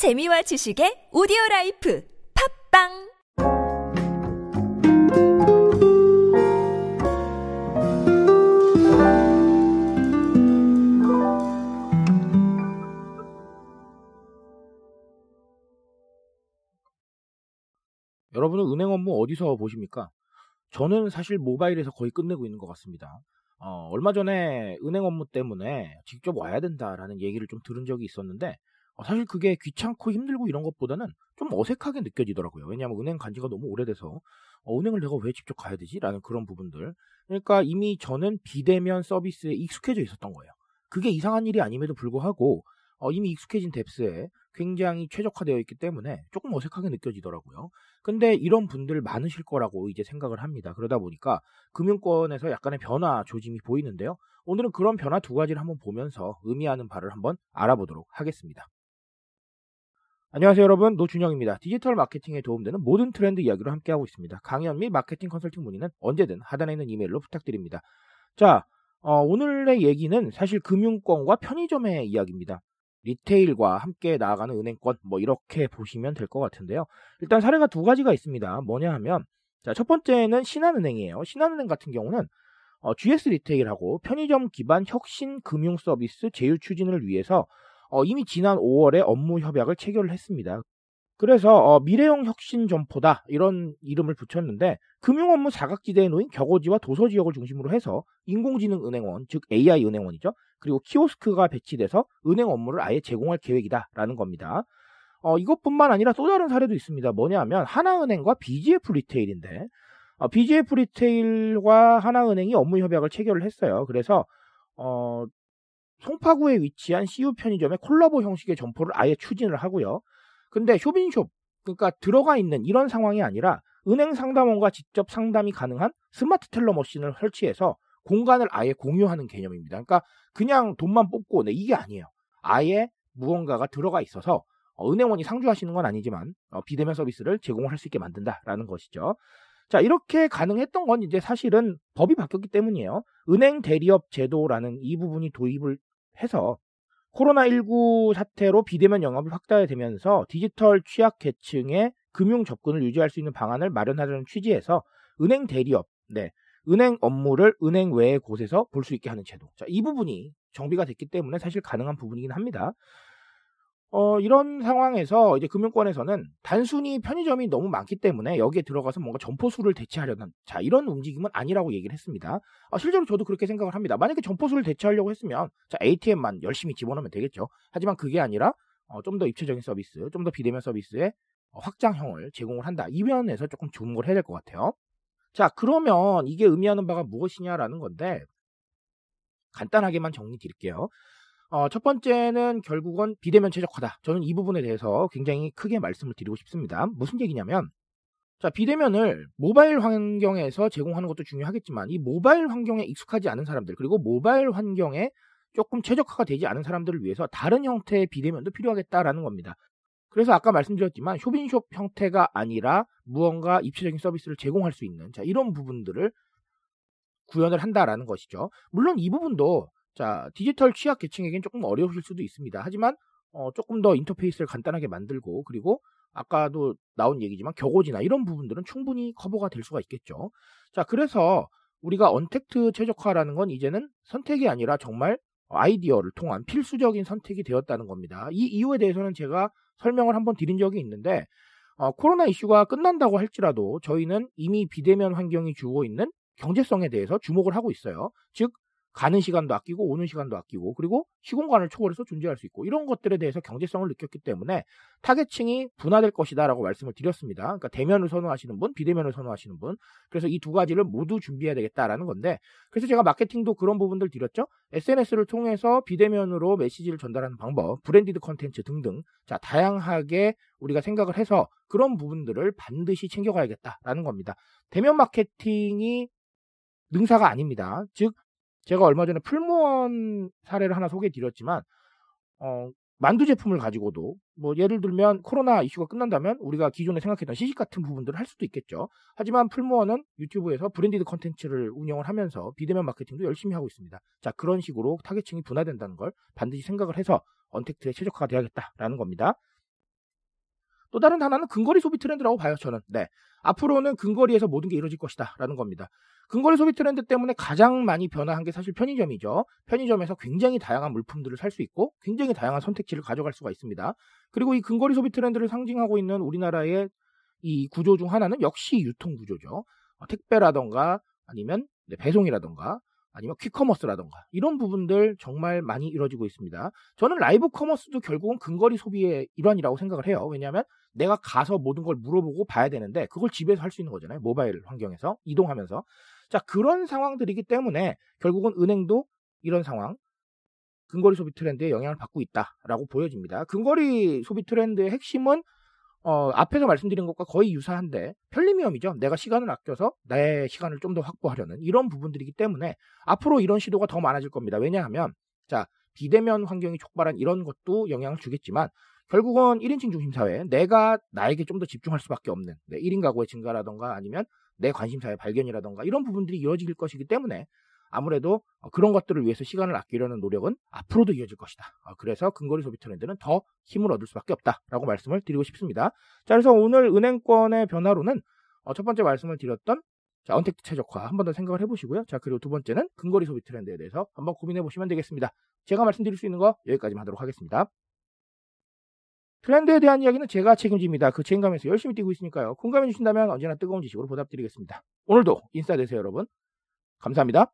재미와 지식의 오디오 라이프 팟빵 여러분은 은행 업무 어디서 보십니까? 저는 사실 모바일에서 거의 끝내고 있는 것 같습니다. 어, 얼마 전에 은행 업무 때문에 직접 와야 된다라는 얘기를 좀 들은 적이 있었는데 어, 사실 그게 귀찮고 힘들고 이런 것보다는 좀 어색하게 느껴지더라고요. 왜냐하면 은행 간 지가 너무 오래돼서 어, 은행을 내가 왜 직접 가야 되지? 라는 그런 부분들. 그러니까 이미 저는 비대면 서비스에 익숙해져 있었던 거예요. 그게 이상한 일이 아님에도 불구하고 어, 이미 익숙해진 뎁스에 굉장히 최적화되어 있기 때문에 조금 어색하게 느껴지더라고요. 근데 이런 분들 많으실 거라고 이제 생각을 합니다. 그러다 보니까 금융권에서 약간의 변화 조짐이 보이는데요. 오늘은 그런 변화 두 가지를 한번 보면서 의미하는 바를 한번 알아보도록 하겠습니다. 안녕하세요 여러분 노준영입니다. 디지털 마케팅에 도움되는 모든 트렌드 이야기로 함께하고 있습니다. 강연 및 마케팅 컨설팅 문의는 언제든 하단에 있는 이메일로 부탁드립니다. 자 어, 오늘의 얘기는 사실 금융권과 편의점의 이야기입니다. retail과 함께 나아가는 은행권 뭐 이렇게 보시면 될 것 같은데요. 일단 사례가 두 가지가 있습니다. 뭐냐 하면 자, 첫 번째는 신한은행이에요. 신한은행 같은 경우는 어, GS 리테일하고 편의점 기반 혁신 금융 서비스 제휴 추진을 위해서 어, 이미 지난 5월에 업무 협약을 체결을 했습니다. 그래서 어, 미래형 혁신 점포다 이런 이름을 붙였는데 금융 업무 사각지대에 놓인 격오지와 도서 지역을 중심으로 해서 인공지능 은행원 즉 AI 은행원이죠. 그리고 키오스크가 배치돼서 은행 업무를 아예 제공할 계획이다라는 겁니다. 어, 이것뿐만 아니라 또 다른 사례도 있습니다. 뭐냐면 하나은행과 BGF 리테일인데 어, BGF 리테일과 하나은행이 업무 협약을 체결을 했어요. 그래서 어, 송파구에 위치한 CU 편의점의 콜라보 형식의 점포를 아예 추진을 하고요. 근데 shop in shop 그러니까 들어가 있는 이런 상황이 아니라 은행 상담원과 직접 상담이 가능한 smart teller machine을 설치해서 공간을 아예 공유하는 개념입니다. 그러니까 그냥 돈만 뽑고 네, 이게 아니에요. 아예 무언가가 들어가 있어서 어, 은행원이 상주하시는 건 아니지만 어, 비대면 서비스를 제공할 수 있게 만든다라는 것이죠. 자 이렇게 가능했던 건 이제 사실은 법이 바뀌었기 때문이에요. 은행 대리업 제도라는 이 부분이 도입을 해서 코로나19 사태로 비대면 영업이 확대되면서 디지털 취약 계층의 금융 접근을 유지할 수 있는 방안을 마련하려는 취지에서 은행 대리업, 네, 은행 업무를 은행 외의 곳에서 볼 수 있게 하는 제도. 자, 이 부분이 정비가 됐기 때문에 사실 가능한 부분이긴 합니다. 어, 이런 상황에서 이제 금융권에서는 단순히 편의점이 너무 많기 때문에 여기에 들어가서 뭔가 점포수를 대체하려는 자 이런 움직임은 아니라고 얘기를 했습니다. 어, 실제로 저도 그렇게 생각을 합니다. 만약에 점포수를 대체하려고 했으면 자 ATM만 열심히 집어넣으면 되겠죠. 하지만 그게 아니라 어, 좀 더 입체적인 서비스, 좀 더 비대면 서비스의 확장형을 제공을 한다. 이 면에서 조금 주목을 해야 될 것 같아요. 자 그러면 이게 의미하는 바가 무엇이냐라는 건데 간단하게만 정리 드릴게요. 어, 첫 번째는 결국은 비대면 최적화다. 저는 이 부분에 대해서 굉장히 크게 말씀을 드리고 싶습니다. 무슨 얘기냐면, 자, 비대면을 모바일 환경에서 제공하는 것도 중요하겠지만, 이 모바일 환경에 익숙하지 않은 사람들, 그리고 모바일 환경에 조금 최적화가 되지 않은 사람들을 위해서 다른 형태의 비대면도 필요하겠다라는 겁니다. 그래서 아까 말씀드렸지만 쇼빈숍 형태가 아니라 무언가 입체적인 서비스를 제공할 수 있는 자, 이런 부분들을 구현을 한다라는 것이죠. 물론 이 부분도 자, 디지털 취약 계층에겐 조금 어려우실 수도 있습니다. 하지만 어, 조금 더 인터페이스를 간단하게 만들고 그리고 아까도 나온 얘기지만 격오지나 이런 부분들은 충분히 커버가 될 수가 있겠죠. 자, 그래서 우리가 언택트 최적화라는 건 이제는 선택이 아니라 정말 아이디어를 통한 필수적인 선택이 되었다는 겁니다. 이 이유에 대해서는 제가 설명을 한번 드린 적이 있는데 어, 코로나 이슈가 끝난다고 할지라도 저희는 이미 비대면 환경이 주고 있는 경제성에 대해서 주목을 하고 있어요. 즉 가는 시간도 아끼고 오는 시간도 아끼고 그리고 시공간을 초월해서 존재할 수 있고 이런 것들에 대해서 경제성을 느꼈기 때문에 타겟층이 분화될 것이다라고 말씀을 드렸습니다. 그러니까 대면을 선호하시는 분, 비대면을 선호하시는 분. 그래서 이 두 가지를 모두 준비해야 되겠다라는 건데 그래서 제가 마케팅도 그런 부분들 드렸죠. SNS를 통해서 비대면으로 메시지를 전달하는 방법, branded contents 등등 자 다양하게 우리가 생각을 해서 그런 부분들을 반드시 챙겨가야겠다라는 겁니다. 대면 마케팅이 능사가 아닙니다. 즉 제가 얼마 전에 풀무원 사례를 하나 소개해 드렸지만 어, 만두 제품을 가지고도 뭐 예를 들면 코로나 이슈가 끝난다면 우리가 기존에 생각했던 시식 같은 부분들을 할 수도 있겠죠. 하지만 풀무원은 유튜브에서 branded contents를 운영을 하면서 비대면 마케팅도 열심히 하고 있습니다. 자 그런 식으로 타겟층이 분화된다는 걸 반드시 생각을 해서 언택트에 최적화가 돼야겠다라는 겁니다. 또 다른 하나는 근거리 소비 트렌드라고 봐요, 저는. 네. 앞으로는 근거리에서 모든 게 이루어질 것이다. 라는 겁니다. 근거리 소비 트렌드 때문에 가장 많이 변화한 게 사실 편의점이죠. 편의점에서 굉장히 다양한 물품들을 살 수 있고 굉장히 다양한 선택지를 가져갈 수가 있습니다. 그리고 이 근거리 소비 트렌드를 상징하고 있는 우리나라의 이 구조 중 하나는 역시 유통 구조죠. 어, 택배라던가 아니면 네, 배송이라던가 아니면 퀵커머스라던가 이런 부분들 정말 많이 이루어지고 있습니다. 저는 라이브 커머스도 결국은 근거리 소비의 일환이라고 생각을 해요. 왜냐하면 내가 가서 모든 걸 물어보고 봐야 되는데 그걸 집에서 할 수 있는 거잖아요. 모바일 환경에서 이동하면서 자 그런 상황들이기 때문에 결국은 은행도 이런 상황 근거리 소비 트렌드에 영향을 받고 있다라고 보여집니다. 근거리 소비 트렌드의 핵심은 어, 앞에서 말씀드린 것과 거의 유사한데 편리미엄이죠. 내가 시간을 아껴서 내 시간을 좀 더 확보하려는 이런 부분들이기 때문에 앞으로 이런 시도가 더 많아질 겁니다. 왜냐하면 자 비대면 환경이 촉발한 이런 것도 영향을 주겠지만 결국은 1인칭 중심 사회 내가 나에게 좀 더 집중할 수밖에 없는 네, 1인 가구의 증가라던가 아니면 내 관심사의 발견이라던가 이런 부분들이 이루어질 것이기 때문에 아무래도 어, 그런 것들을 위해서 시간을 아끼려는 노력은 앞으로도 이어질 것이다. 어, 그래서 근거리 소비 트렌드는 더 힘을 얻을 수밖에 없다라고 말씀을 드리고 싶습니다. 자, 그래서 오늘 은행권의 변화로는 어, 첫 번째 말씀을 드렸던 자, 언택트 최적화 한 번 더 생각을 해보시고요. 자, 그리고 두 번째는 근거리 소비 트렌드에 대해서 한번 고민해 보시면 되겠습니다. 제가 말씀드릴 수 있는 거 여기까지만 하도록 하겠습니다. 트렌드에 대한 이야기는 제가 책임집니다. 그 책임감에서 열심히 뛰고 있으니까요. 공감해 주신다면 언제나 뜨거운 지식으로 보답드리겠습니다. 오늘도 인싸 되세요, 여러분. 감사합니다.